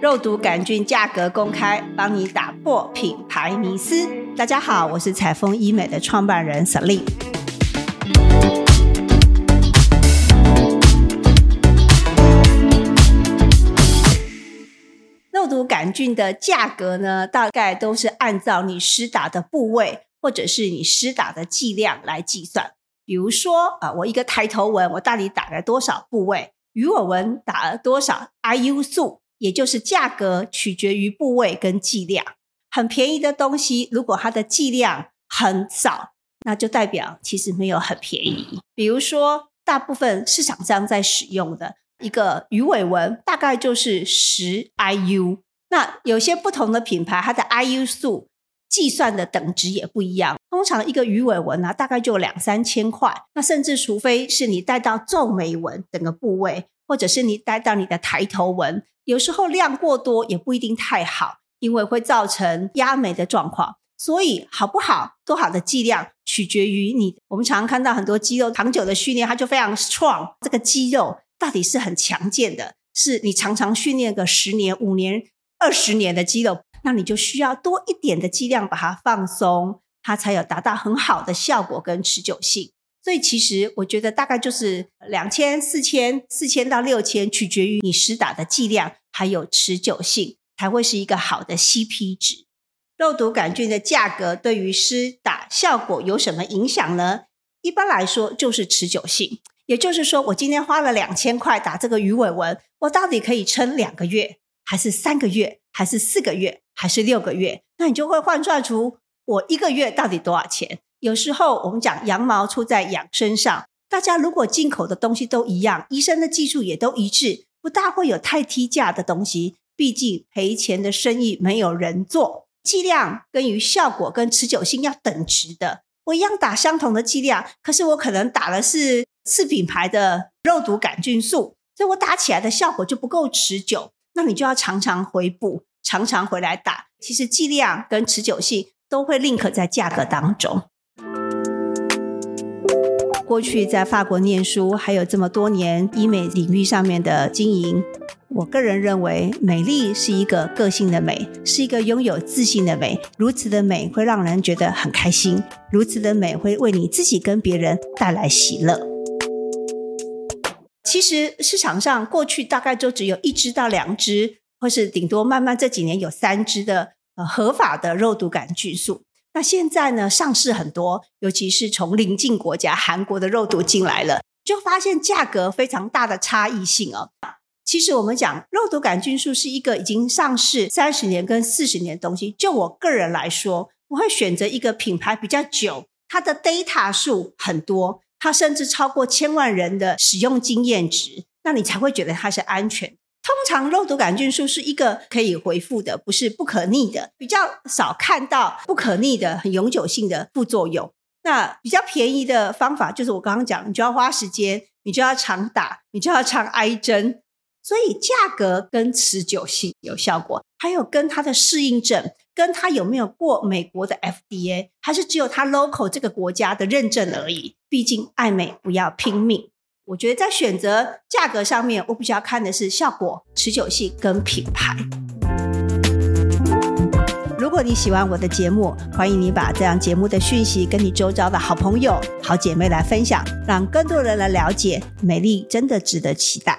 肉毒杆菌价格公开，帮你打破品牌迷思。大家好，我是彩丰医美的创办人 Selin。肉毒杆菌的价格呢，大概都是按照你施打的部位或者是你施打的剂量来计算。比如说啊，我一个抬头纹，我到底打了多少部位？鱼尾纹打了多少 IU 素？也就是价格取决于部位跟剂量，很便宜的东西，如果它的剂量很少，那就代表其实没有很便宜。比如说，大部分市场上在使用的一个鱼尾纹，大概就是十 IU。那有些不同的品牌，它的 IU 数计算的等值也不一样。通常一个鱼尾纹啊，大概就两三千块。那甚至除非是你带到皱眉纹整个部位，或者是你带到你的抬头纹。有时候量过多也不一定太好，因为会造成压眉的状况。所以好不好、多好的剂量取决于你。我们常常看到很多肌肉长久的训练，它就非常 strong。这个肌肉到底是很强健的，是你常常训练个十年、五年、二十年的肌肉，那你就需要多一点的剂量把它放松，它才有达到很好的效果跟持久性。所以其实我觉得大概就是两千、四千、四千到六千，取决于你施打的剂量还有持久性，才会是一个好的 CP 值。肉毒杆菌的价格对于施打效果有什么影响呢？一般来说就是持久性，也就是说我今天花了两千块打这个鱼尾纹，我到底可以撑两个月，还是三个月，还是四个月，还是六个月？那你就会换算出我一个月到底多少钱。有时候我们讲羊毛出在羊身上，大家如果进口的东西都一样，医生的技术也都一致，不大会有太低价的东西。毕竟赔钱的生意没有人做，剂量跟于效果跟持久性要等值的。我一样打相同的剂量，可是我可能打的是次品牌的肉毒杆菌素，所以我打起来的效果就不够持久。那你就要常常回补，常常回来打。其实剂量跟持久性都会 link 在价格当中。过去在法国念书，还有这么多年医美领域上面的经营，我个人认为，美丽是一个个性的美，是一个拥有自信的美。如此的美会让人觉得很开心，如此的美会为你自己跟别人带来喜乐。其实市场上过去大概就只有一支到两支，或是顶多慢慢这几年有三支的呃合法的肉毒杆菌素。那现在呢？上市很多，尤其是从邻近国家韩国的肉毒进来了，就发现价格非常大的差异性哦。其实我们讲肉毒杆菌素是一个已经上市三十年跟四十年的东西。就我个人来说，我会选择一个品牌比较久，它的 data 数很多，它甚至超过千万人的使用经验值，那你才会觉得它是安全。通常肉毒杆菌素是一个可以回复的，不是不可逆的，比较少看到不可逆的、很永久性的副作用。那比较便宜的方法就是我刚刚讲，你就要花时间，你就要常打，你就要常挨针，所以价格跟持久性有效果，还有跟它的适应症，跟它有没有过美国的 FDA，还是只有它 local 这个国家的认证而已。毕竟爱美不要拼命。我觉得在选择价格上面，我比较看的是效果、持久性跟品牌。如果你喜欢我的节目，欢迎你把这样节目的讯息跟你周遭的好朋友、好姐妹来分享，让更多人来了解美丽真的值得期待。